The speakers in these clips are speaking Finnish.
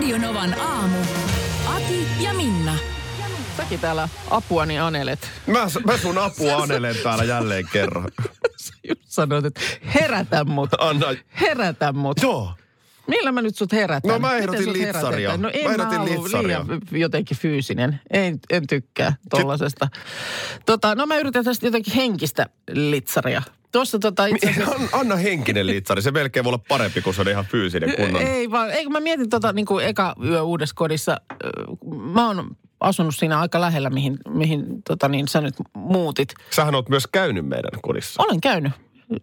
Radionovan aamu. Ati ja Minna. Säkin täällä apuani anelet. Mä, mä sun apua anelen täällä jälleen kerran. Sä just sanoit, että herätä mut. Anna. Herätä mut. Joo. Millä mä nyt sut herätän? No mä ehdotin litsaria. No en Mä mä, ehdotin litsaria. liian jotenkin fyysinen. En, en tykkää tollasesta. Tota, no mä yritän tästä jotenkin henkistä litsaria. Tuossa tota itse asiassa... An- Anna henkinen litsari, se melkein voi olla parempi, kun se on ihan fyysinen kunnon. Ei vaan, ei mä mietin tota niin kuin eka yö uudessa kodissa. Mä oon asunut siinä aika lähellä, mihin, mihin tota niin, sä nyt muutit. Sähän oot myös käynyt meidän kodissa. Olen käynyt.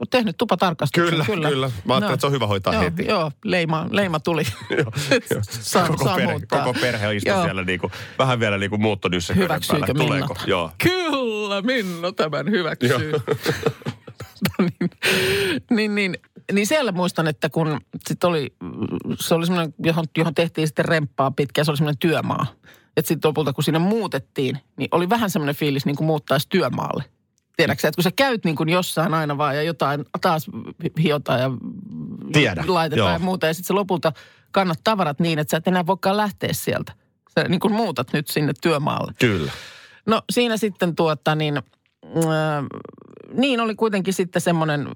Tehnyt tupatarkastuksen. Kyllä, kyllä. Mä ajattelin, että se on hyvä hoitaa joo, heti. Joo, leima, leima tuli. Joo, joo. saa, koko, saa perhe, muuttaa. koko perhe istui Joo. siellä niinku, vähän vielä niinku muuttodyssäköiden päällä. Hyväksyykö? Tuleeko? Joo. Kyllä, Minna tämän hyväksyy. niin, niin, niin, niin siellä muistan, että kun sit oli, se oli semmoinen, johon, johon tehtiin sitten remppaa pitkään, se oli semmoinen työmaa. Että sitten lopulta, kun sinne muutettiin, niin oli vähän semmoinen fiilis niin kuin muuttaisi työmaalle. Tiedätkö että kun sä käyt niin kuin jossain aina vaan ja jotain taas hiotaan ja Tiedä, laitetaan joo. ja muuta. Ja sitten lopulta kannat tavarat niin, että sä et enää voikaan lähteä sieltä. Sä niin kuin muutat nyt sinne työmaalle. Kyllä. No siinä sitten tuota niin, äh, niin oli kuitenkin sitten semmoinen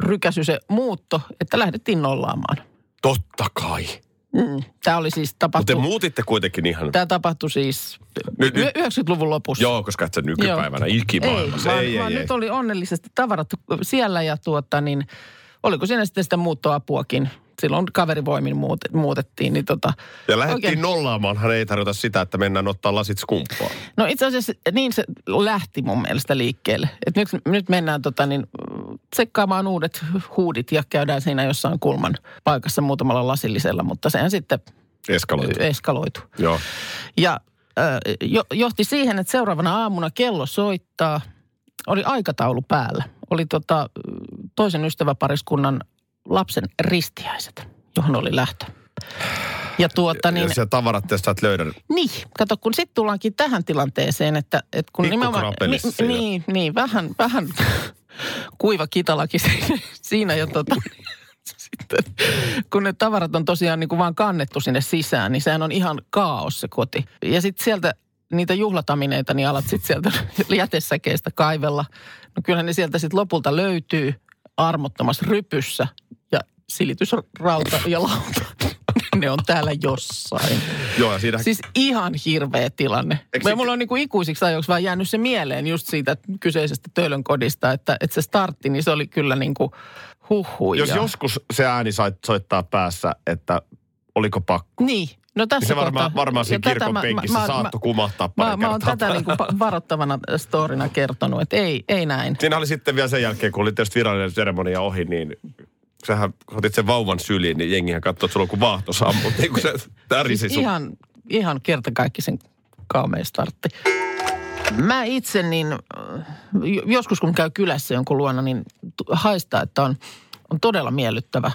rykäsy se muutto, että lähdettiin nollaamaan. Totta kai. Mm. Tämä oli siis Mutta te tapahtu, muutitte kuitenkin ihan... tämä tapahtui siis Nyt- nyt- 90-luvun lopussa. Joo, koska et sä nykypäivänä Joo. ikimaailmassa. Ei, Ei, vaan, ei, vaan ei. nyt oli onnellisesti tavarat siellä ja tuota niin, oliko siinä sitten sitä muuttoapuakin. Silloin kaverivoimin muut- muutettiin. Niin tota, Ja lähdettiin oikein- nollaamaanhan ei tarkoita sitä, että mennään ottaa lasit skumppaa. No itse asiassa niin se lähti mun mielestä liikkeelle. Et nyt, nyt mennään tota niin, tsekkaamaan uudet huudit ja käydään siinä jossain kulman paikassa muutamalla lasillisella, mutta sehän sitten Eskaloitu. eskaloitu. Joo. Ja jo, johti siihen, että seuraavana aamuna kello soittaa. Oli aikataulu päällä. Oli tota, toisen ystäväpariskunnan lapsen ristiäiset, johon oli lähtö. Ja tuota niin... Ja tavarat, jos sä et löydä. Niin, kato, kun sitten tullaankin tähän tilanteeseen, että, että kun nimenomaan... siinä. niin, niin, vähän, vähän kuiva kitalakin siinä, siinä jo tota, sitten, kun ne tavarat on tosiaan niin kuin vaan kannettu sinne sisään, niin sehän on ihan kaos se koti. Ja sitten sieltä niitä juhlatamineita, niin alat sitten sieltä jätesäkeistä kaivella. No kyllähän ne sieltä sitten lopulta löytyy armottomassa rypyssä ja silitysrauta ja lauta. Ne on täällä jossain. Joo, ja siinä... Siis ihan hirveä tilanne. Eikö mulla on niinku ikuisiksi ajoiksi vaan jäänyt se mieleen just siitä kyseisestä töölön kodista, että, että se startti, niin se oli kyllä niinku huhhuja. Jos joskus se ääni sait soittaa päässä, että oliko pakko, Niin, no tässä niin se varmaan, kohtaa- varmaan siinä kirkon mä- penkissä mä- saattoi mä- kumahtaa pari Mä, mä oon kertaa. tätä niinku varoittavana storina kertonut, että ei, ei näin. Siinä oli sitten vielä sen jälkeen, kun oli tietysti virallinen seremonia ohi, niin sähän kun otit sen vauvan syliin, niin jengihän katsoi, että sulla on kuin vaahto sammut. Niin kuin se tärisi Siis sun. ihan, ihan kertakaikkisen kaamea startti. Mä itse niin, äh, jo- joskus kun käy kylässä jonkun luona, niin haistaa, että on, on todella miellyttävä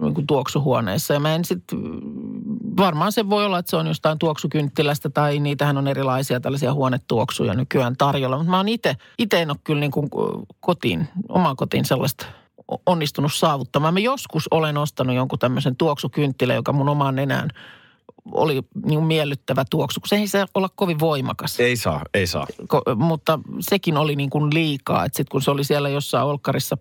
niin kuin tuoksuhuoneessa. Ja mä en sit, varmaan se voi olla, että se on jostain tuoksukynttilästä tai niitähän on erilaisia tällaisia huonetuoksuja nykyään tarjolla. Mutta mä oon itse, itse en ole kyllä niin kuin kotiin, omaan kotiin sellaista onnistunut saavuttamaan. Mä joskus olen ostanut jonkun tämmöisen tuoksukynttilä, joka mun omaan nenään oli niin miellyttävä tuoksu, kun se ei saa olla kovin voimakas. Ei saa, ei saa. Ko- mutta sekin oli niin kuin liikaa. Että sitten kun se oli siellä jossain olkkarissa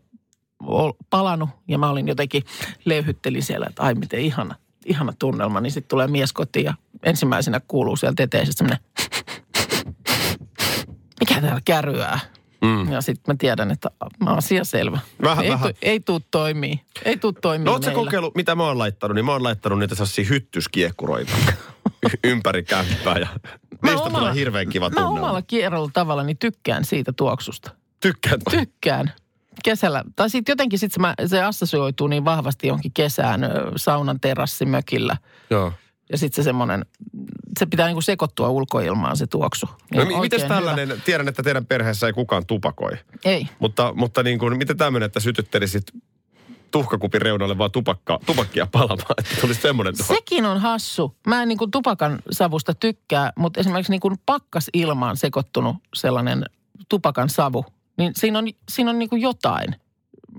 ol- palannut ja mä olin jotenkin löyhyttelin siellä, että ai miten ihana, ihana tunnelma, niin sitten tulee mies kotiin ja ensimmäisenä kuuluu sieltä eteisestä mikä täällä kärryää? Mm. Ja sitten mä tiedän, että asia selvä. Vähän, ei, vähän. Tu, ei tuu toimii. Ei tuu toimii No ootko kokeillut, mitä mä oon laittanut? Niin mä oon laittanut niitä sellaisia hyttyskiekkuroita ympäri kämppää ja niistä tulee hirveän kiva Mä tunnelma. omalla kierrolla tavalla niin tykkään siitä tuoksusta. Tykkään. Tykkään. kesällä, tai sitten jotenkin sit se, mä- se assosioituu niin vahvasti jonkin kesään saunan terassi mökillä. Joo. Ja sitten se semmoinen, se pitää niinku sekoittua ulkoilmaan se tuoksu. Niin No, mi- miten oikein tällainen, tiedän, että teidän perheessä ei kukaan tupakoi, Hyvä. Ei. mutta, mutta niin kuin, miten tämmöinen, että sytyttelisit tuhkakupin reunalle vaan tupakka, tupakkia palamaan, että tulisi semmoinen tuo. Sekin on hassu. Mä en niinku tupakan savusta tykkää, mutta esimerkiksi niinku pakkasilmaan sekoittunut sellainen tupakan savu, niin siinä on, siinä on niinku jotain,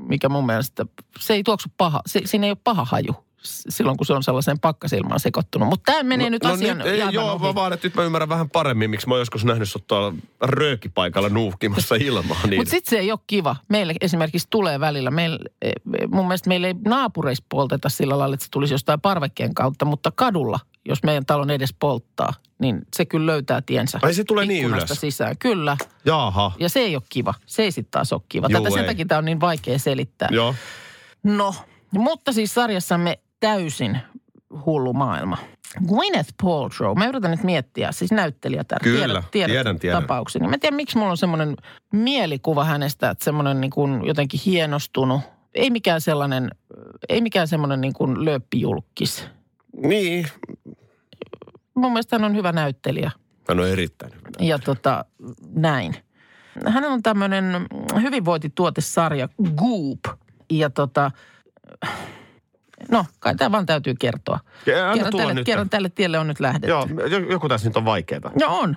mikä mun mielestä, se ei tuoksu paha, se, siinä ei ole paha haju silloin, kun se on sellaiseen pakkasilmaan sekoittunut. Mutta tämä menee nyt asian No nyt, ei, joo, ohi. vaan, että nyt mä ymmärrän vähän paremmin, miksi mä oon joskus nähnyt sut tuolla röökipaikalla nuuhkimassa ilmaa. Niin. Mutta sitten se ei ole kiva. Meille esimerkiksi tulee välillä, meillä, eh, mun mielestä meillä ei naapureissa polteta sillä lailla, että se tulisi jostain parvekkeen kautta, mutta kadulla, jos meidän talon edes polttaa, niin se kyllä löytää tiensä. Ai se tulee niin ylös? sisään, kyllä. Jaha, Ja se ei ole kiva. Se ei sitten taas ole kiva. Juu, Tätä sen takia tämä on niin vaikea selittää. joo. No, mutta siis sarjassamme täysin hullu maailma. Gwyneth Paltrow, mä yritän nyt miettiä, siis näyttelijätär. Kyllä, tiedät, tiedän, tiedän. tapauksen. Mä en tiedä, miksi mulla on semmoinen mielikuva hänestä, että semmoinen niin kuin jotenkin hienostunut. Ei mikään sellainen, ei mikään semmoinen niin kuin lööppijulkkis. Niin, Mun mielestä hän on hyvä näyttelijä. hän on erittäin hyvä. Ja tota, näin. Hänellä on tämmöinen hyvinvointituotesarja Goop. Ja tota, no kai tämä vaan täytyy kertoa. Ja Kerran tälle, nyt. kerran tälle tielle on nyt lähdetty. Joo, jo- joku tässä nyt on vaikeeta. No on.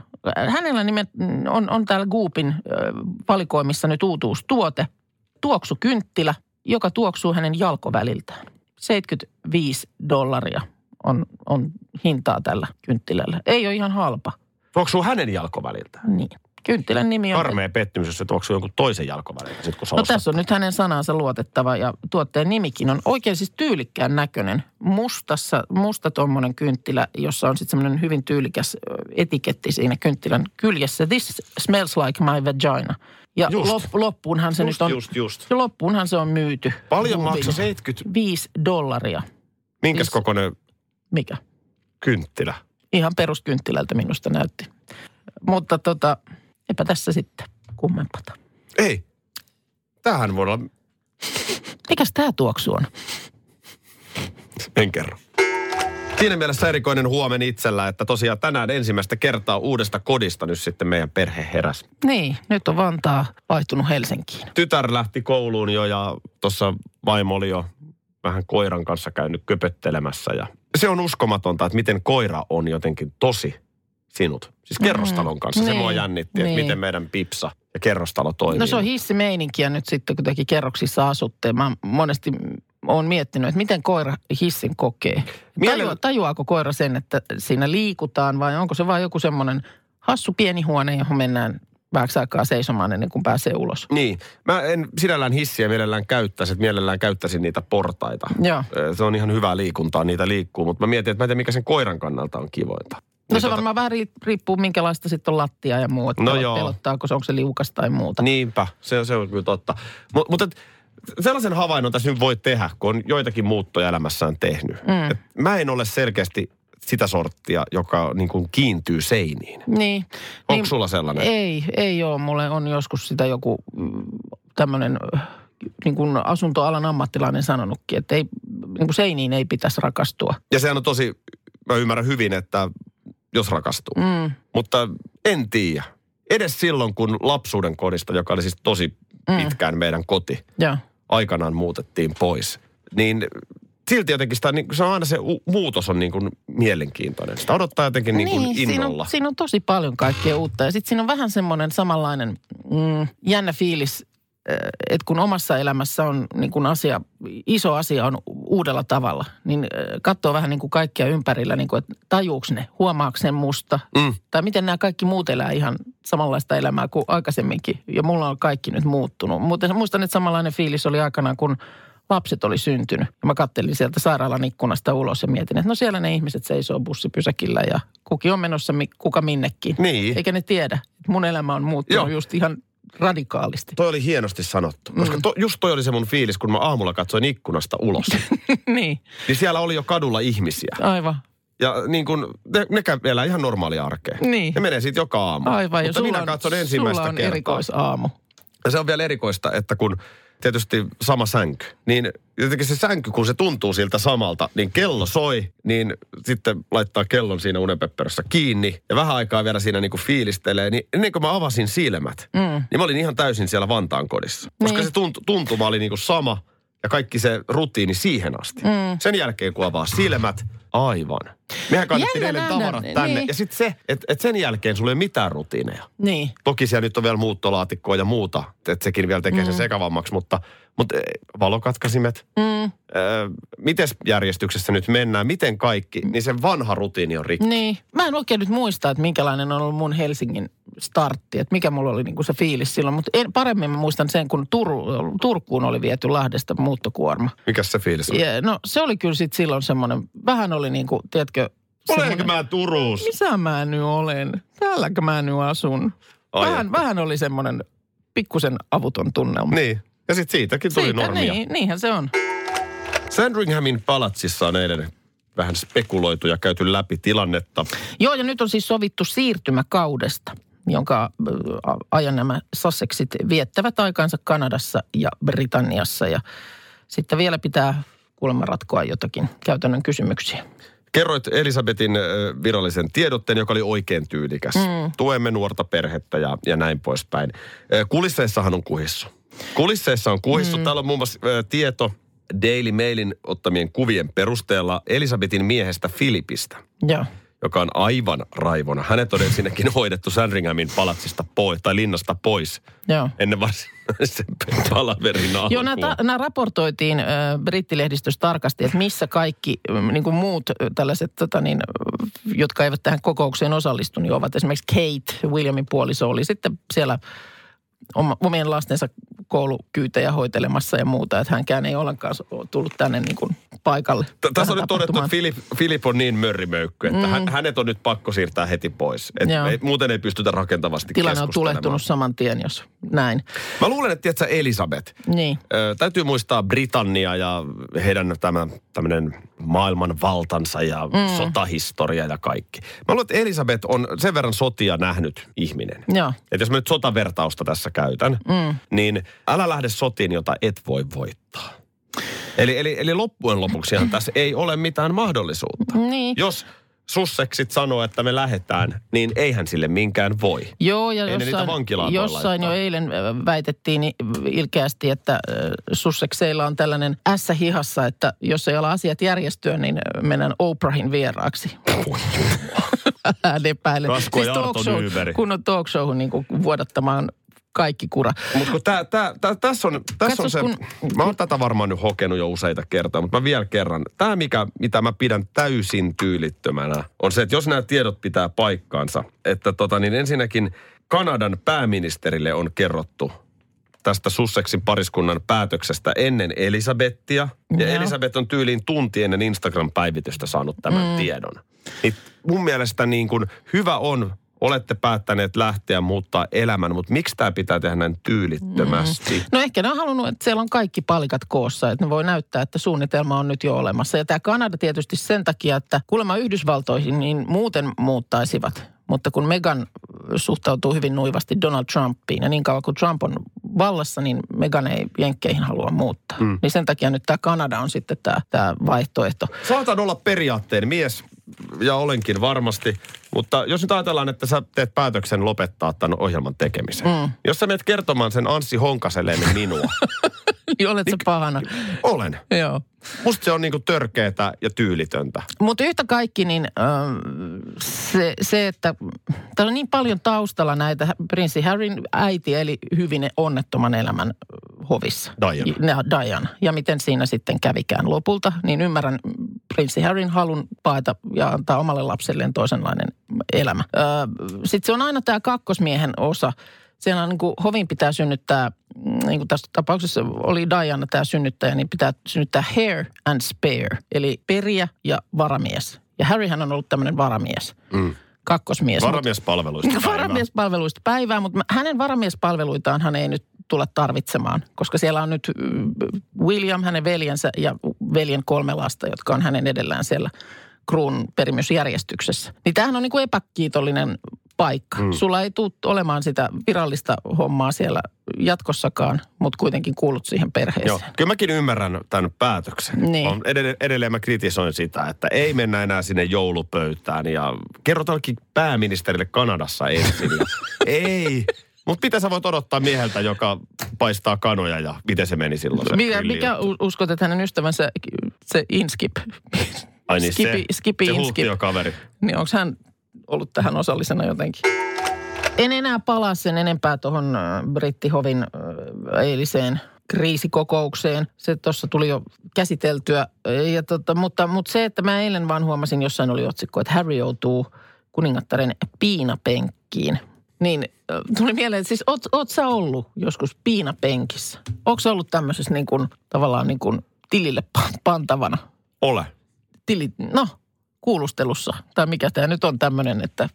Hänellä nimet, on, on täällä Goopin valikoimissa nyt uutuustuote. Tuoksukynttilä, joka tuoksuu hänen jalkoväliltään. 75 dollaria on, on hintaa tällä kynttilällä. Ei ole ihan halpa. Tuoksuu hänen jalkoväliltä. Niin. Kynttilän nimi on... Karmea pettymys, jos se tuoksuu jonkun toisen jalkoväliltä, sit kun No tässä on nyt hänen sanansa luotettava ja tuotteen nimikin on oikein siis tyylikkään näköinen. Mustassa, musta tuommoinen kynttilä, jossa on sitten semmoinen hyvin tyylikäs etiketti siinä kynttilän kyljessä. This smells like my vagina. Ja Just. lop, loppuunhan se Just, nyt on, just, just. Ja loppuunhan se on myyty. Paljon maksoi 70, 5 dollaria. minkäs Siis- kokoinen Mikä? kynttilä? Ihan peruskynttilältä minusta näytti. Mutta tota, eipä tässä sitten kummempata. Ei. Tämähän voi olla, Mikäs tämä tuoksu on? en kerro. Siinä mielessä erikoinen huomen itsellä, että tosiaan tänään ensimmäistä kertaa uudesta kodista nyt sitten meidän perhe heräs. Niin, nyt on Vantaa vaihtunut Helsinkiin. Tytär lähti kouluun jo ja tuossa vaimo oli jo vähän koiran kanssa käynyt köpöttelemässä. Ja se on uskomatonta, että miten koira on jotenkin tosi sinut. Siis kerrostalon kanssa. Se niin, mua jännitti, että niin. miten meidän pipsa ja kerrostalo toimii. No se on hissimeininkiä nyt sitten, kun tekin kerroksissa asutte. Mä monesti olen miettinyt, että miten koira hissin kokee. Miele- Tajua, tajuaako koira sen, että siinä liikutaan vai onko se vain joku semmoinen hassu pieni huone, johon mennään vähäksi aikaa seisomaan ennen kuin pääsee ulos. Niin. Mä en sinällään hissiä mielellään käyttäisi, että mielellään käyttäisin niitä portaita. Joo. Se on ihan hyvää liikuntaa, niitä liikkuu, mutta mä mietin, että mä en tiedä, mikä sen koiran kannalta on kivointa. No Niin se tota- varmaan vähän ri- riippuu, minkälaista sitten on lattia ja muu. Että No pelot- joo. Pelottaako se, onko se liukas tai muuta. Niinpä, se, se on kyllä totta. Mutta mut, et sellaisen havainnon tässä nyt voi tehdä, kun on joitakin muuttoja elämässään tehnyt. Mm. Et mä en ole selkeästi sitä sorttia, joka niin kuin kiintyy seiniin. Niin. Onko niin, sulla sellainen? Ei, ei ole. Mulle on joskus sitä joku tämmöinen niin kuin asuntoalan ammattilainen sanonutkin, että ei, niin kuin seiniin ei pitäisi rakastua. Ja sehän on tosi, mä ymmärrän hyvin, että jos rakastuu. Mm. Mutta en tiedä. Edes silloin, kun lapsuuden kodista, joka oli siis tosi pitkään meidän koti, Joo. aikanaan muutettiin pois, niin silti jotenkin sitä, niin se on aina se u- muutos on niin kuin mielenkiintoinen. Sitä odottaa jotenkin niin kuin siinä innolla. on, siinä on tosi paljon kaikkea uutta. Ja sitten siinä on vähän semmoinen samanlainen mm, jännä fiilis, että kun omassa elämässä on niin kuin asia, iso asia on uudella tavalla, niin äh, katsoo vähän niin kuin kaikkia ympärillä, niin kuin, että tajuuks ne, huomaaks ne musta, Mm. tai miten nämä kaikki muut elää ihan samanlaista elämää kuin aikaisemminkin. Ja mulla on kaikki nyt muuttunut. Mutta muistan, että samanlainen fiilis oli aikanaan, kun lapset oli syntynyt. Ja mä kattelin sieltä sairaalan ikkunasta ulos ja mietin, että no siellä ne ihmiset seisoo bussipysäkillä ja kukin on menossa kuka minnekin. Niin. Eikä ne tiedä, että mun elämä on muuttunut Joo. just ihan radikaalisti. Toi oli hienosti sanottu. Koska to, just toi oli se mun fiilis, kun mä aamulla katsoin ikkunasta ulos. niin, niin siellä oli jo kadulla ihmisiä. aivan. Ja niin kun, ne, ne käy vielä ihan normaalia arkea. Niin. Ne menee siitä joka aamu. Aivan. Mutta minä on, katson ensimmäistä sulla on kertaa. erikoisaamu. Ja se on vielä erikoista, että kun tietysti sama sänky. Niin jotenkin se sänky, kun se tuntuu siltä samalta, niin kello soi, niin sitten laittaa kellon siinä unenpepperossa kiinni ja vähän aikaa vielä siinä niin kuin fiilistelee. Niin ennen kuin mä avasin silmät, mm. niin mä olin ihan täysin siellä Vantaan kodissa. Koska Niin. se tunt- tuntuma oli niin kuin sama ja kaikki se rutiini siihen asti. Mm. Sen jälkeen kun avaa silmät, aivan. Mehän kannettiin eilen tavarat tänne. niin. Ja sitten se, että et sen jälkeen sulla ei ole mitään rutiineja. Niin. Toki siellä nyt on vielä muuttolaatikkoa ja muuta, että sekin vielä tekee sen sekavammaksi, mutta, mutta eh, valokatkasimet, Mm. miten järjestyksessä nyt mennään, miten kaikki, niin se vanha rutiini on rikki. Niin. Mä en oikein nyt muista, että minkälainen on ollut mun Helsingin startti, että mikä mulla oli niinku se fiilis silloin. Mutta paremmin mä muistan sen, kun Tur, Turkuun oli viety Lahdesta muuttokuorma. Mikäs se fiilis on? Ja, no se oli kyllä sitten silloin semmoinen, vähän oli niinku, tiedätkö, Olenko mä Turuus? missä mä nyt olen? Täälläkö mä nyt asun? Ai Vähän, että. vähän oli semmoinen pikkusen avuton tunnelma. Niin. Ja sitten siitäkin tuli Siitä, normia. niin, niinhän se on. Sandringhamin palatsissa on eilen vähän spekuloitu ja käyty läpi tilannetta. Joo, ja nyt on siis sovittu siirtymäkaudesta, jonka ö, ajan nämä Sussexit viettävät aikansa Kanadassa ja Britanniassa. Ja sitten vielä pitää kuulemma ratkoa jotakin käytännön kysymyksiä. Kerroit Elisabetin virallisen tiedotteen, joka oli oikein tyylikäs. Mm. Tuemme nuorta perhettä ja, ja näin poispäin. Kulisseissahan on kuhissu. Kulisseissa on kuhissu. Mm. Täällä on muun muassa tieto Daily Mailin ottamien kuvien perusteella Elisabetin miehestä Filipistä, Joo. Joka on aivan raivona. Hänet on ensinnäkin hoidettu Sandringhamin palatsista pois, tai linnasta pois, Joo. ennen varsinaisen palaverin alkua. Joo, nämä, ta- nämä raportoitiin ö, brittilehdistössä tarkasti, että missä kaikki niin kuin muut tällaiset, tota niin, jotka eivät tähän kokoukseen osallistu, niin ovat esimerkiksi Kate, Williamin puoliso, oli sitten siellä omien lastensa koulukyytejä hoitelemassa ja muuta, että hänkään ei ollenkaan tullut tänne niin kuin paikalle. Tässä on nyt todettu, että. Filip, Filip on niin mörrimöykky, että mm. hänet on nyt pakko siirtää heti pois. Et ei, muuten ei pystytä rakentavasti Tilanne on tulehtunut saman tien, jos näin. Mä luulen, että tiedätkö, Elisabeth, Niin. ö, täytyy muistaa Britannia ja heidän tämä tämmöinen maailman valtansa ja mm. sotahistoria ja kaikki. Mä luulen, että Elisabeth on sen verran sotia nähnyt ihminen. Joo. Että jos mä nyt sotavertausta tässä käytän, mm. niin älä lähde sotiin, jota et voi voittaa. Eli, eli, eli loppujen lopuksihan tässä ei ole mitään mahdollisuutta. Niin. Jos susseksit sanoo, että me lähdetään, niin eihän sille minkään voi. Joo, ja Ei jossain, jossain jo eilen väitettiin niin ilkeästi, että ö, Sussexeilla on tällainen ässä hihassa, että jos ei ala asiat järjestyä, niin mennään Oprahin vieraaksi. Vähän epäilen. Rasko ja talk show, kun on talk showhun niin vuodattamaan kaikki kura. Mutta kun tää, tää, tää, tässä on, Katsos, on se, kun- mä oon tätä varmaan nyt hokenut jo useita kertaa, mutta mä vielä kerran. Tämä, mikä, mitä mä pidän täysin tyylittömänä, on se, että jos nämä tiedot pitää paikkaansa, että tota, niin ensinnäkin Kanadan pääministerille on kerrottu tästä Sussexin pariskunnan päätöksestä ennen Elisabettia. Ja Joo. Elisabeth on tyyliin tunti ennen Instagram-päivitystä saanut tämän mm. tiedon. Niin mun mielestä niin kuin hyvä on, olette päättäneet lähteä muuttaa elämän, mutta miksi tämä pitää tehdä näin tyylittömästi? Mm. No ehkä ne on halunnut, että siellä on kaikki palikat koossa, että ne voi näyttää, että suunnitelma on nyt jo olemassa. Ja tämä Kanada tietysti sen takia, että kuulemma Yhdysvaltoihin niin muuten muuttaisivat. Mutta kun Megan suhtautuu hyvin nuivasti Donald Trumpiin ja niin kauan kuin Trump on vallassa, niin Megan ei Jenkkeihin halua muuttaa. Mm. Niin sen takia nyt tämä Kanada on sitten tämä, tämä vaihtoehto. Saatan olla periaatteen mies, ja olenkin varmasti, mutta jos nyt ajatellaan, että sä teet päätöksen lopettaa tämän ohjelman tekemisen. Mm. Jos sä menet kertomaan sen Anssi Honkaselle ennen minua, Niin olet sä pahana. olen. Joo. Musta se on niinku törkeetä ja tyylitöntä. Mutta yhtä kaikki, niin ähm, se, se, että täällä on niin paljon taustalla näitä prinssi Harryn äiti, eli hyvin onnettoman elämän hovissa. Diana. Ja, Diana. Ja miten siinä sitten kävikään lopulta, niin ymmärrän prinssi Harryn halun paeta ja antaa omalle lapselleen toisenlainen elämä. Sitten se on aina tämä kakkosmiehen osa. Siellä on niin kuin, hovin pitää synnyttää, niin kuin tässä tapauksessa oli Diana tämä synnyttäjä, niin pitää synnyttää hair and spare, eli periä ja varamies. Ja Harryhän on ollut tämmöinen varamies, mm. kakkosmies. Varamiespalveluista päivää. Varamiespalveluista päivää, mutta hänen varamiespalveluitaan hän ei nyt tulla tarvitsemaan, koska siellä on nyt mm, William, hänen veljensä ja veljen kolme lasta, jotka on hänen edellään siellä kruun perimysjärjestyksessä. Niin tämähän on niin kuin epäkiitollinen paikka. Mm. Sulla ei tule olemaan sitä virallista hommaa siellä jatkossakaan, mutta kuitenkin kuulut siihen perheeseen. Joo, kyllä mäkin ymmärrän tämän päätöksen. Niin. On edelleen, edelleen mä kritisoin sitä, että ei mennä enää sinne joulupöytään ja kerrotaankin pääministerille Kanadassa ensin. Ei, mutta mitä sä voit odottaa mieheltä, joka paistaa kanoja ja miten se meni silloin? Se Mikä, mikä uskot, että hänen ystävänsä, se Inskip, Ai niin Skipi, se, Skipi se Inskip, hulttio-kaveri. niin onko hän ollut tähän osallisena jotenkin? En enää palaa sen enempää tuohon Brittihovin äh, eiliseen kriisikokoukseen. Se tuossa tuli jo käsiteltyä. Ja tota, mutta, mutta se, että mä eilen vaan huomasin, jossain oli otsikko, että Harry joutuu kuningattaren piinapenkkiin. Niin tuli mieleen, että siis oot, oot sä ollut joskus piinapenkissä? Sä ollut tämmöisessä niin kuin, tavallaan niin kuin tilille pa- pantavana? Ole. Tili, no, kuulustelussa. Tai mikä tämä nyt on tämmöinen, että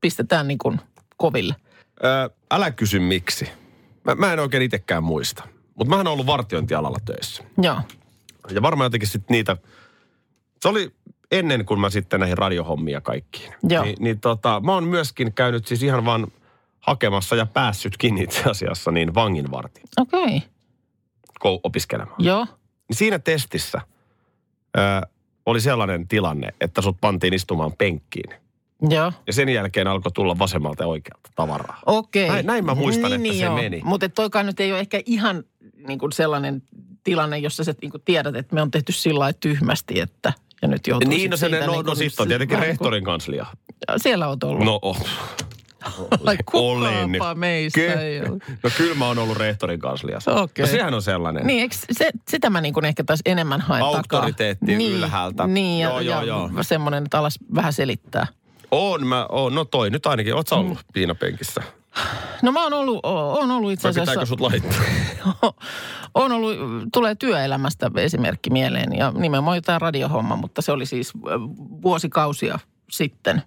pistetään niin kuin koville. Ö, älä kysy miksi. Mä, mä en oikein itsekään muista. Mutta mä oon ollut vartiointialalla töissä. Joo. Ja varmaan jotenkin sitten niitä, se oli ennen kuin mä sitten näihin radiohommia kaikkiin. Joo. Niin, niin tota, mä oon myöskin käynyt siis ihan vaan hakemassa ja päässytkin itse asiassa niin vanginvartin Okei. Okay. opiskelemaan. Joo. Niin siinä testissä ö, oli sellainen tilanne, että sut pantiin istumaan penkkiin. Joo. Ja sen jälkeen alkoi tulla vasemmalta ja oikealta tavaraa. Okei. Näin- näin mä muistan, että se meni. Mutta toikaan nyt ei ole ehkä ihan niin kuin sellainen tilanne, jossa sä niin kuin tiedät, että me on tehty sillä lailla tyhmästi, että ja nyt joutuu Niin, no, se, no, niin no kuin sitten on tietenkin niin rehtorin kanslia. Siellä oot ollut. No, oh. Ai olen. kukaapa meistä Ky- ei ole. No kyllä mä oon ollut rehtorin kansliassa. Okei. No sehän on sellainen. Niin, eikö se, sitä mä niin kuin ehkä taas enemmän haen Auktoriteetti takaa. niin, ylhäältä. Niin, ja, Joo, joo, ja joo. semmoinen, että alas vähän selittää. On, mä oon. No toi nyt ainakin. Oot sä ollut Mm. piinapenkissä? No mä oon ollut, oon ollut itse Vai asiassa... pitääkö sut laittaa? on ollut, tulee työelämästä esimerkki mieleen ja nimenomaan tämä radiohomma, mutta se oli siis vuosikausia sitten.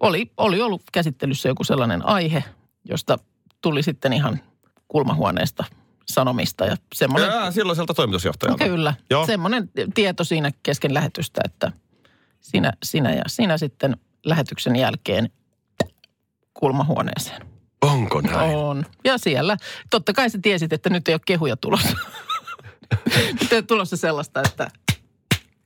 Oli, oli ollut käsittelyssä joku sellainen aihe, josta tuli sitten ihan kulmahuoneesta sanomista ja semmoinen... Jaa, silloiselta toimitusjohtajalta. Kyllä, Joo. semmoinen tieto siinä kesken lähetystä, että sinä, sinä ja sinä sitten lähetyksen jälkeen kulmahuoneeseen. Onko näin? On. Ja siellä, totta kai sä tiesit, että nyt ei ole kehuja tulossa. nyt ei ole tulossa sellaista, että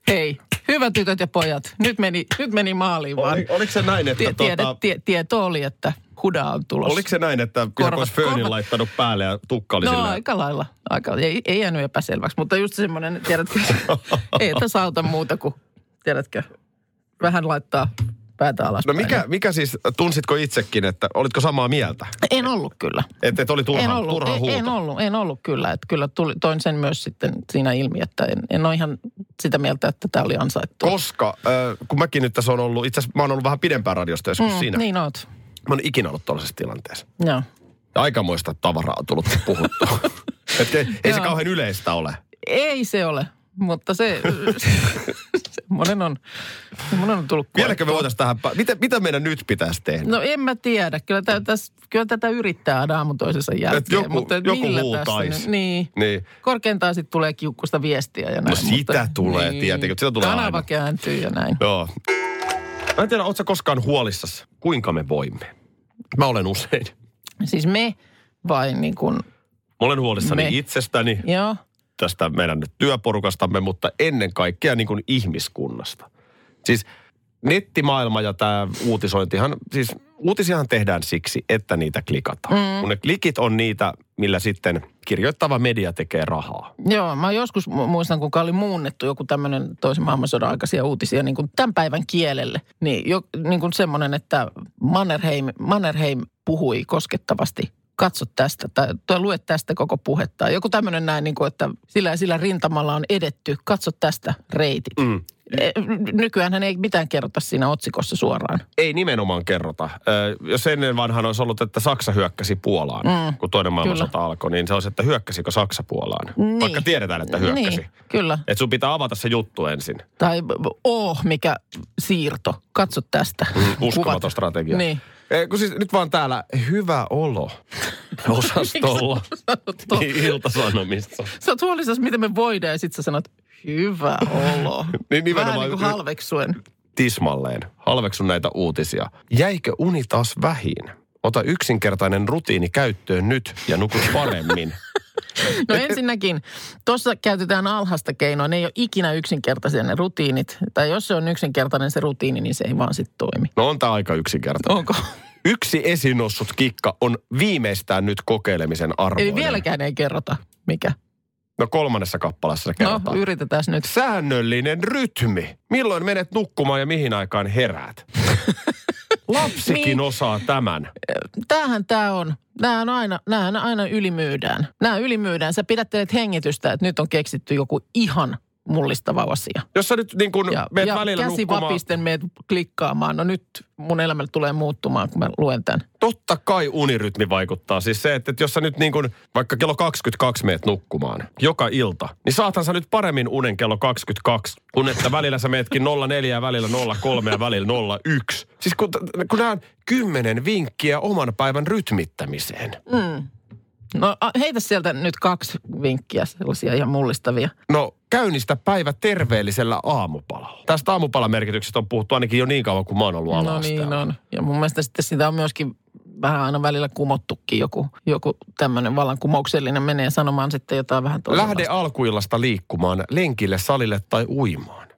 hei, hyvät tytöt ja pojat, nyt meni, nyt meni maaliin vaan. Oli, oliko se näin, että Tie, tiedä, tota, tie, tieto oli, että huda on tulossa. oliko se näin, että Korvat- föönin korvat- laittanut päälle ja tukka oli No silleen? aika lailla. Aika, ei, ei jäänyt epäselväksi, mutta just semmoinen, tiedätkö, ei tässä auta muuta kuin, tiedätkö, vähän laittaa päätä alas. No mikä, mikä siis, tunsitko itsekin, että olitko samaa mieltä? En ollut kyllä. Että et oli turha, en ollut, turha en, huuto? en ollut, en ollut kyllä. Että kyllä tuli, toin sen myös sitten siinä ilmi, että en, en ole ihan sitä mieltä, että tämä oli ansaittu. Koska, äh, kun mäkin nyt tässä on ollut, itse asiassa mä oon ollut vähän pidempään radiosta kuin mm, sinä. Niin oot. Mä oon ikinä ollut tällaisessa tilanteessa. Joo. Aikamoista tavaraa on tullut puhuttua. Et ei ei se kauhean yleistä ole. Ei se ole, mutta se, semmoinen on, semmoinen on tullut Vieläkö me voitaisiin tähän, mitä, mitä meidän nyt pitäisi tehdä? No en mä tiedä. Kyllä, tä, täs, kyllä tätä yrittää aina aamun toisensa jälkeen. joku- mutta joku millä tässä Niin. Niin. Korkeintaan sitten tulee kiukkusta viestiä ja näin. No sitä tulee, tietenkin, sitä tulee Kanava aina. kääntyy ja näin. Joo. Mä en tiedä, ootko koskaan huolissasi, kuinka me voimme? Mä olen usein. Siis me vai niin kuin, Mä olen huolissani Me. itsestäni, joo. Tästä meidän nyt työporukastamme, mutta ennen kaikkea niin kuin ihmiskunnasta. Siis nettimaailma ja tämä uutisointihan, siis uutisiahan tehdään siksi, että niitä klikataan. Mm. Kun ne klikit on niitä, millä sitten kirjoittava media tekee rahaa. Joo, mä joskus mu- muistan, kun oli muunnettu joku tämmöinen toisen maailmansodan aikaisia uutisia niin kuin tämän päivän kielelle. Niin, jo, niin kuin semmoinen, että Mannerheim, Mannerheim puhui koskettavasti. Katso tästä, tai, tai lue tästä koko puhetta. Joku tämmöinen näin, niin kuin, että sillä ja sillä rintamalla on edetty. Katso tästä reitit. Mm. Nykyään ei mitään kerrota siinä otsikossa suoraan. Ei nimenomaan kerrota. Jos ennen vanhan olisi ollut, että Saksa hyökkäsi Puolaan, mm. kun toinen maailmansota alkoi, niin se olisi, että hyökkäsikö Saksa Puolaan. Niin. Vaikka tiedetään, että hyökkäsi. Niin, kyllä. Että sun pitää avata se juttu ensin. Tai oh, mikä siirto. Katso tästä. Uskomaton Kuvat. strategia. Niin. Eh, kun siis nyt vaan täällä hyvä olo osastolla. Sanot niin, iltasanomissa. Sä oot huolissasi, miten me voidaan, ja sit sä sanot, hyvä olo. Niin nimenomaan- Vähän niin kuin halveksuen. tismalleen. Halveksun näitä uutisia. Jäikö uni taas vähin? Ota yksinkertainen rutiini käyttöön nyt ja nuku paremmin. No ensinnäkin, tuossa käytetään alhasta keinoa. Ne ei ole ikinä yksinkertaisia ne rutiinit. Tai jos se on yksinkertainen se rutiini, niin se ei vaan sitten toimi. No on tämä aika yksinkertainen. Onko? Yksi esiin noussut kikka on viimeistään nyt kokeilemisen arvoinen. Eli vieläkään ei kerrota, mikä. No kolmannessa kappaleessa se No, kerrotaan. yritetään nyt. Säännöllinen rytmi. Milloin menet nukkumaan ja mihin aikaan heräät? Lapsikin Niin. osaa tämän. Tämähän tämä on. Nämähän aina, nämähän aina ylimyydään. Nämä ylimyydään. Sä pidättelet hengitystä, että nyt on keksitty joku ihan mullistava asia. Jos sä nyt niin kun Ja, meet ja välillä käsi nukkumaan, vapisten meet klikkaamaan. No nyt mun elämä tulee muuttumaan, kun mä luen tämän. totta kai unirytmi vaikuttaa. Siis se, että, että jos sä nyt niin kun, vaikka kello 22 meet nukkumaan joka ilta, niin saathan sä nyt paremmin unen kello 22, kun että välillä sä meetkin 04 ja välillä 03 ja välillä 01. Siis kun, kun nämä on kymmenen vinkkiä oman päivän rytmittämiseen. No a- heitä sieltä nyt kaksi vinkkiä, sellaisia ihan mullistavia. No käynnistä päivä terveellisellä aamupalalla. Tästä aamupalamerkityksestä on puhuttu ainakin jo niin kauan kuin mä oon ollut No ala-asteella. niin on. Ja mun mielestä sitten sitä on myöskin vähän aina välillä kumottukin joku, joku tämmöinen vallankumouksellinen menee sanomaan sitten jotain vähän toisenlaista. Lähde alkuillasta liikkumaan lenkille, salille tai uimaan.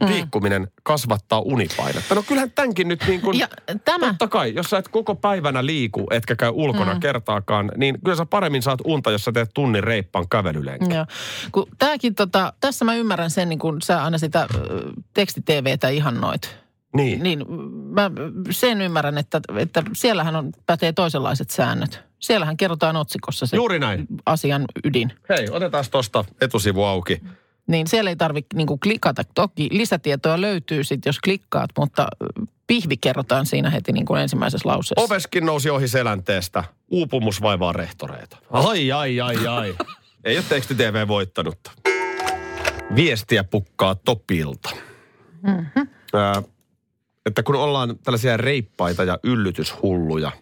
Mm. Liikkuminen kasvattaa unipainetta. No kyllähän tämänkin nyt niin kuin... Ja tämä, Totta kai, jos sä et koko päivänä liiku, etkä käy ulkona mm. kertaakaan, niin kyllä sä paremmin saat unta, jos sä teet tunnin reippaan kävelylenkin. Joo. Kun tääkin tota, tässä mä ymmärrän sen, niin kun sä aina sitä ö, teksti-TVtä ihannoit. Niin. Niin mä sen ymmärrän, että, että siellähän on, pätee toisenlaiset säännöt. Siellähän kerrotaan otsikossa se Juuri näin. asian ydin. Hei, otetaan tuosta etusivu auki. Niin siellä ei tarvitse niin klikata. Toki lisätietoa löytyy sitten, jos klikkaat, mutta pihvi kerrotaan siinä heti niin kuin ensimmäisessä lauseessa. Oveskin nousi ohi selänteestä. Uupumus vaivaa rehtoreita. Ai, ai, ai, ai. Ei ole teksti TV voittanut. Viestiä pukkaa Topilta. Mm-hmm. Ää, että kun ollaan tällaisia reippaita ja yllytyshulluja,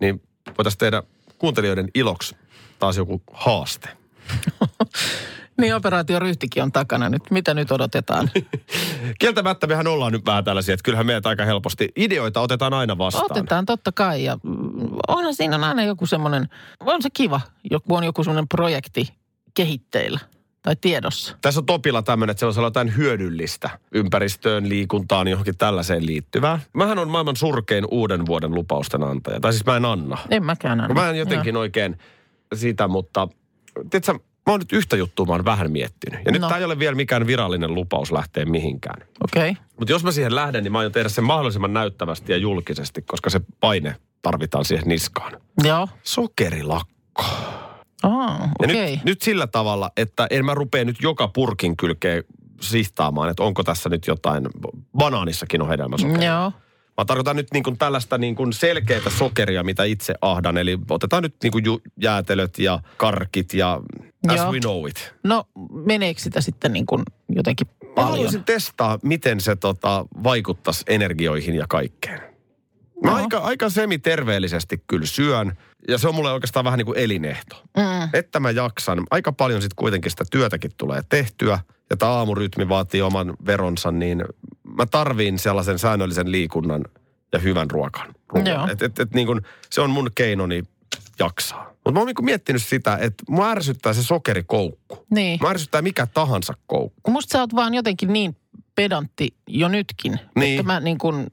niin voitaisiin tehdä kuuntelijoiden iloksi taas joku haaste. Niin operaatio ryhtikin on takana nyt. Mitä nyt odotetaan? Kieltämättä mehän ollaan nyt vähän tällaisia, että kyllähän meitä aika helposti ideoita otetaan aina vastaan. Otetaan totta kai ja mm, onhan siinä aina joku semmoinen, on se kiva, joku on joku semmoinen projekti kehitteillä tai tiedossa. Tässä on Topilla tämmöinen, että siellä on jotain hyödyllistä ympäristöön, liikuntaan, johonkin tällaiseen liittyvää. Mähän on maailman surkein uuden vuoden lupausten antaja. Tai siis mä en anna. En mäkään anna. Mä en jotenkin oikein sitä, mutta tiedätkö, mä oon nyt yhtä juttua mä oon vähän miettinyt. Ja nyt No. tää ei ole vielä mikään virallinen lupaus lähteä mihinkään. Okei. Okay. Mutta jos mä siihen lähden, niin mä aion tehdä sen mahdollisimman näyttävästi ja julkisesti, koska se paine tarvitaan siihen niskaan. Joo. Sokerilakko. Ah, okei. nyt, nyt sillä tavalla, että en mä rupea nyt joka purkin kylkeen sihtaamaan, että onko tässä nyt jotain, banaanissakin on hedelmäsokeria. Joo. Mä tarkoitan nyt niin kuin tällaista niin kuin selkeää sokeria, mitä itse ahdan. Eli otetaan nyt niin kuin jäätelöt ja karkit ja as Joo. we know it. No meneekö sitä sitten niin kuin jotenkin Mä paljon? haluaisin testaa, miten se tota, vaikuttaisi energioihin ja kaikkeen. Mä Joo. aika, aika semi-terveellisesti kyllä syön. Ja se on mulle oikeastaan vähän niin kuin elinehto. Mm. Että mä jaksan. Aika paljon sitten kuitenkin sitä työtäkin tulee tehtyä. Ja tämä aamurytmi vaatii oman veronsa, niin mä tarviin sellaisen säännöllisen liikunnan ja hyvän ruokan. Et, et, et niin kun, se on mun keinoni jaksaa. Mutta mä oon niin kun miettinyt sitä, että mua ärsyttää se sokerikoukku. Niin. Mä ärsyttää mikä tahansa koukku. Kun musta sä oot vaan jotenkin niin pedantti jo nytkin. Niin. Että mä niin kuin,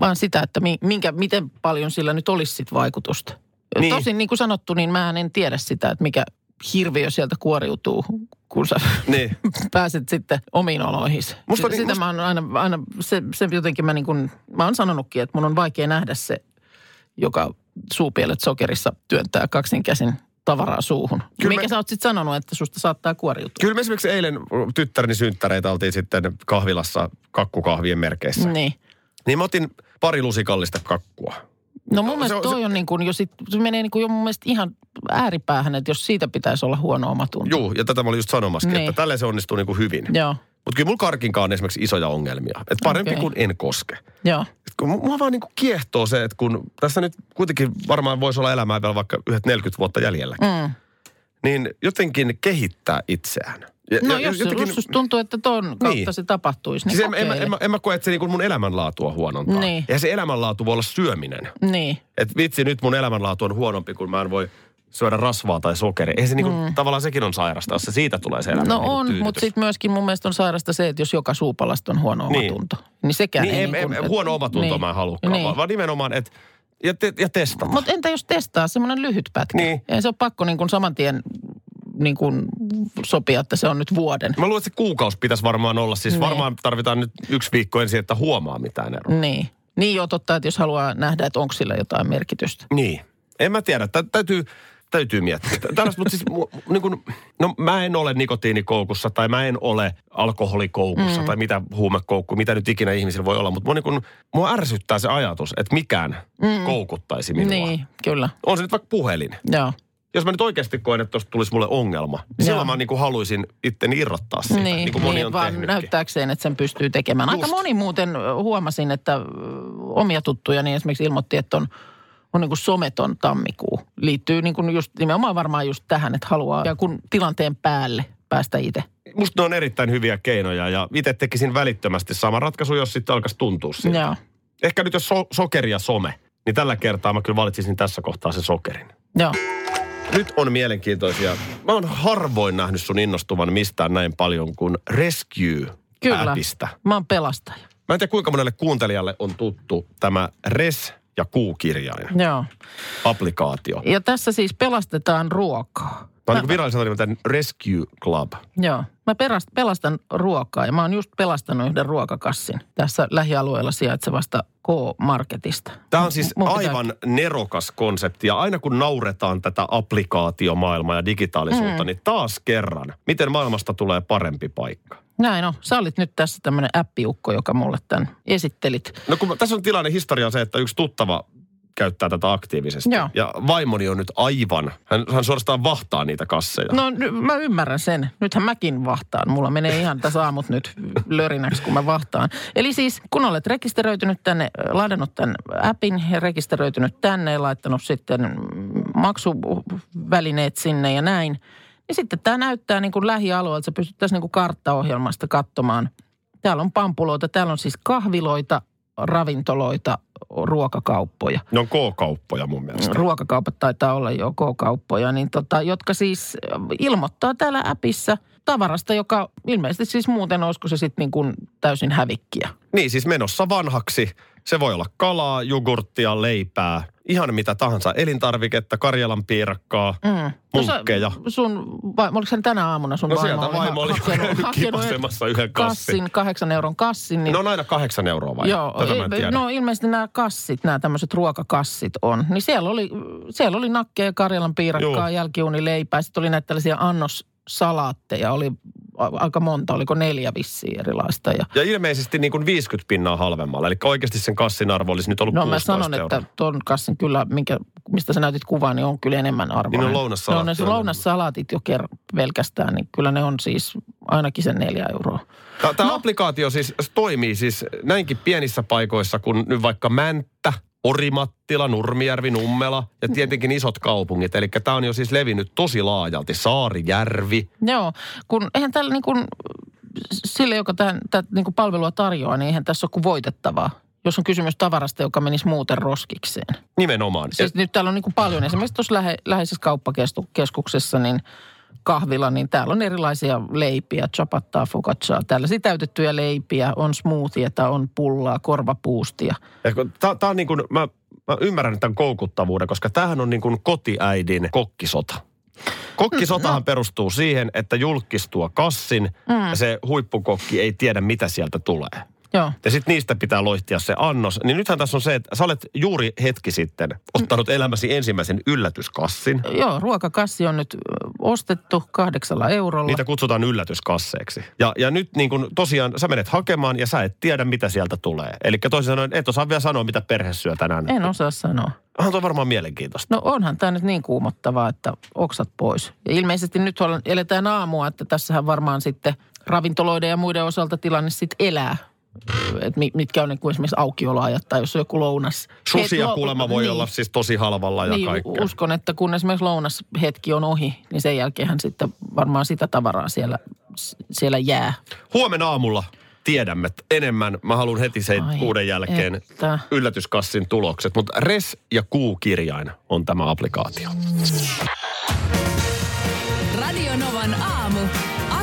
vaan sitä, että mi- minkä, miten paljon sillä nyt olisi sit vaikutusta. Niin. Tosin niin kuin sanottu, niin mä en tiedä sitä, että mikä hirviö sieltä kuoriutuu, kun sä Niin. pääset sitten omiin oloihin. Musta Sitä, niin- sitä musta- mä oon aina, aina se, se jotenkin mä niin kuin, mä oon sanonutkin, että mun on vaikea nähdä se, joka suupielet sokerissa työntää kaksin käsin tavaraa suuhun. Kyllä Minkä me- sä oot sitten sanonut, että susta saattaa kuoriutua? Kyllä me esimerkiksi eilen tyttäreni synttäreitä oltiin sitten kahvilassa kakkukahvien merkeissä. Niin. Niin mä otin pari lusikallista kakkua. No mun Se mielestä on- toi se- on niin kuin jo sit, se menee niin kuin jo mun mielestä ihan ääripäähän, että jos siitä pitäisi olla huono omatunto. Juu, ja tätä mä olin just sanomaskin, Niin. että tälleen se onnistuu niin kuin hyvin. Joo, Mutta kyllä mulla karkinkaan on esimerkiksi isoja ongelmia. Että parempi Okei. kuin en koske. joo. Et kun mua vaan niin kuin kiehtoo se, että kun tässä nyt kuitenkin varmaan voisi olla elämää vielä vaikka yhdet 40 vuotta jäljellä. Mm. Niin jotenkin kehittää itseään. Ja- No ja- jos se jotenkin- russus tuntuu, että ton kautta Niin. se tapahtuisi, niin Siis en, en, en, mä- en mä koe, että se niinku mun elämänlaatua huonontaa. Niin. Ja se elämänlaatu voi olla syöminen. Niin. Että vitsi, nyt mun elämänlaatu on huonompi, kun mä en voi syödä rasvaa tai sokeria. Ei se niinku, mm. tavallaan sekin on sairasta, jos se siitä tulee se elämän No niinku on, tyydytys. mutta sitten myöskin mun mielestä on sairasta se, että jos joka suupalasta on huono Niin. omatunto. Niin sekään Niin, ei en, niin kuin, en, et- huono omatunto niin. mä en halukkaan, Niin. vaan, vaan nimenomaan, että ja, te, ja testata. Mutta entä jos testaa semmoinen lyhyt pätkä? Niin. Ei se ole pakko niin kuin saman tien niin kuin sopia, että se on nyt vuoden. Mä luulen, että se kuukausi pitäisi varmaan olla. Siis Niin. varmaan tarvitaan nyt yksi viikko ensin, että huomaa mitään eroa. Niin. Niin joo, totta, että jos haluaa nähdä, että onko sillä jotain merkitystä. Niin. En mä tiedä. Tä, täytyy, täytyy miettiä. Tällaista, mutta siis niin kuin, no mä en ole nikotiinikoukussa tai mä en ole alkoholikoukussa mm. tai mitä huumekoukku, mitä nyt ikinä ihmisillä voi olla. Mutta mua, niin kuin, mua ärsyttää se ajatus, että mikään mm. koukuttaisi minua. Niin, kyllä. On se nyt vaikka puhelin. Joo. Jos mä nyt oikeasti koen, että tuosta tulisi mulle ongelma, niin Joo. silloin mä niin kuin haluaisin itteni irrottaa siitä, niin, niin kuin moni on vaan tehnytkin. näyttääkseen, että sen pystyy tekemään. Aika Just. moni muuten huomasin, että omia tuttuja niin esimerkiksi ilmoitti, että on, on niin kuin someton tammikuu. Liittyy niin kuin just, nimenomaan varmaan just tähän, että haluaa ja kun tilanteen päälle päästä itse. Musta ne on erittäin hyviä keinoja ja itse tekisin välittömästi sama ratkaisu, jos sitten alkaisi tuntua siltä. Joo. Ehkä nyt jos so- sokeri ja some, niin tällä kertaa mä kyllä valitsisin tässä kohtaa sen sokerin. Joo. Nyt on mielenkiintoisia. Mä oon harvoin nähnyt sun innostuvan mistään näin paljon kuin Kyllä. Rescue-appista. Mä oon pelastaja. Mä en tiedä kuinka monelle kuuntelijalle on tuttu tämä Res ja Q-kirjain Joo. applikaatio. Ja tässä siis pelastetaan ruokaa. Tämä on niin virallisena nimeltään Rescue Club. Joo. Mä perast, pelastan ruokaa ja mä oon just pelastanut yhden ruokakassin tässä lähialueella sijaitsevasta K-Marketista. Tämä on siis Mun pitää- aivan nerokas konsepti ja aina kun nauretaan tätä applikaatiomaailmaa ja digitaalisuutta, mm. niin taas kerran, miten maailmasta tulee parempi paikka. Näin on. Sä olit nyt tässä tämmöinen appiukko, joka mulle tämän esittelit. No kun tässä on tilanne historia on se, että yksi tuttava käyttää tätä aktiivisesti. Joo. Ja vaimoni on nyt aivan, hän, hän suorastaan vahtaa niitä kasseja. No ny- mä ymmärrän sen. Nythän mäkin vahtaan. Mulla menee ihan tässä aamut nyt lörinäksi, kun mä vahtaan. Eli siis kun olet rekisteröitynyt tänne, ladannut tämän appin ja rekisteröitynyt tänne ja laittanut sitten maksuvälineet sinne ja näin, niin sitten tämä näyttää niin kuin lähialueelta. Sä pystyt tässä niin kuin karttaohjelmasta katsomaan. Täällä on pampuloita, täällä on siis kahviloita, ravintoloita, ruokakauppoja Ne on K-kauppoja mun mielestä. ruokakaupat taitaa olla jo K-kauppoja, niin tota, jotka siis ilmoittaa täällä appissa tavarasta, joka ilmeisesti siis muuten olisiko se sitten niin kuin täysin hävikkiä. Niin, siis menossa vanhaksi. Se voi olla kalaa, jogurttia, leipää, ihan mitä tahansa. Elintarviketta, Karjalan piirakkaa, Mm. munkkeja. No sun, vai, oliko se tänä aamuna sun No vaimo sieltä vaimo oli kipasemassa yhden kassin. kassin, kahdeksan euron kassin. Niin Ne on aina kahdeksan euroa vai? Joo, Tätä mä en tiedä. no ilmeisesti nämä kassit, nämä tämmöiset ruokakassit on. Niin siellä oli, siellä oli nakkeja, Karjalan piirakkaa, Joo. jälkiunileipää. Sitten oli näitä tällaisia annossalaatteja, oli aika monta, oliko neljä vissiin erilaista. Ja, Ja ilmeisesti niin kuin 50 pinnaa halvemmalla. Eli oikeasti sen kassin arvo olisi nyt ollut no mä 16 sanon, euroa. että ton kassin kyllä, minkä, mistä sä näytit kuvaa, niin on kyllä enemmän arvoa. Niin on lounassalaatti No ne on lounassalaatit jo ker- pelkästään, niin kyllä ne on siis ainakin sen neljä euroa. Tämä No. applikaatio siis toimii siis näinkin pienissä paikoissa kuin nyt vaikka Mänttä, Orimattila, Nurmijärvi, Nummela ja tietenkin isot kaupungit. Eli tämä on jo siis levinnyt tosi laajalti. Saarijärvi. Joo, kun eihän tällä niin kuin, sille, joka tämän, tämän niin kuin palvelua tarjoaa, niin eihän tässä ole kuin voitettavaa. Jos on kysymys tavarasta, joka menisi muuten roskikseen. Nimenomaan. Siis nyt täällä on niin kuin paljon, esimerkiksi tuossa lähe, läheisessä kauppakeskuksessa, niin kahvila, niin täällä on erilaisia leipiä, chapattaa, focaccia, tällaisia täytettyjä leipiä, on smoothieta, on pullaa, korvapuustia. Tämä on niin kuin, mä, mä ymmärrän tämän koukuttavuuden, koska tämähän on niin kuin kotiäidin kokkisota. Kokkisotahan perustuu siihen, että julkistua kassin mm. ja se huippukokki ei tiedä, mitä sieltä tulee. Joo. Ja sitten niistä pitää loihtia se annos. Niin nythän tässä on se, että sä olet juuri hetki sitten ottanut elämäsi ensimmäisen yllätyskassin. Joo, ruokakassi on nyt ostettu kahdeksalla eurolla. Niitä kutsutaan yllätyskasseiksi. Ja, ja nyt niin kun tosiaan sä menet hakemaan ja sä et tiedä, mitä sieltä tulee. Eli toisin sanoen, et osaa vielä sanoa, mitä perhe syö tänään. En osaa sanoa. Onhan tuo varmaan mielenkiintoista. No onhan tämä nyt niin kuumottavaa, että oksat pois. Ja ilmeisesti nyt eletään aamua, että tässähän varmaan sitten ravintoloiden ja muiden osalta tilanne sitten elää. Et mi- mitkä on niin kuin esimerkiksi aukioloajat tai jos on joku lounas. Susia lo- kuulemma voi niin, olla siis tosi halvalla ja niin, kaikkea. uskon, että kun esimerkiksi lounashetki on ohi, niin sen jälkeen sitten varmaan sitä tavaraa siellä siellä jää. Huomenna aamulla tiedämme enemmän. Mä haluan heti sen Ai kuuden jälkeen että. yllätyskassin tulokset. Mutta res ja kuukirjain on tämä applikaatio. Radio Novan aamu.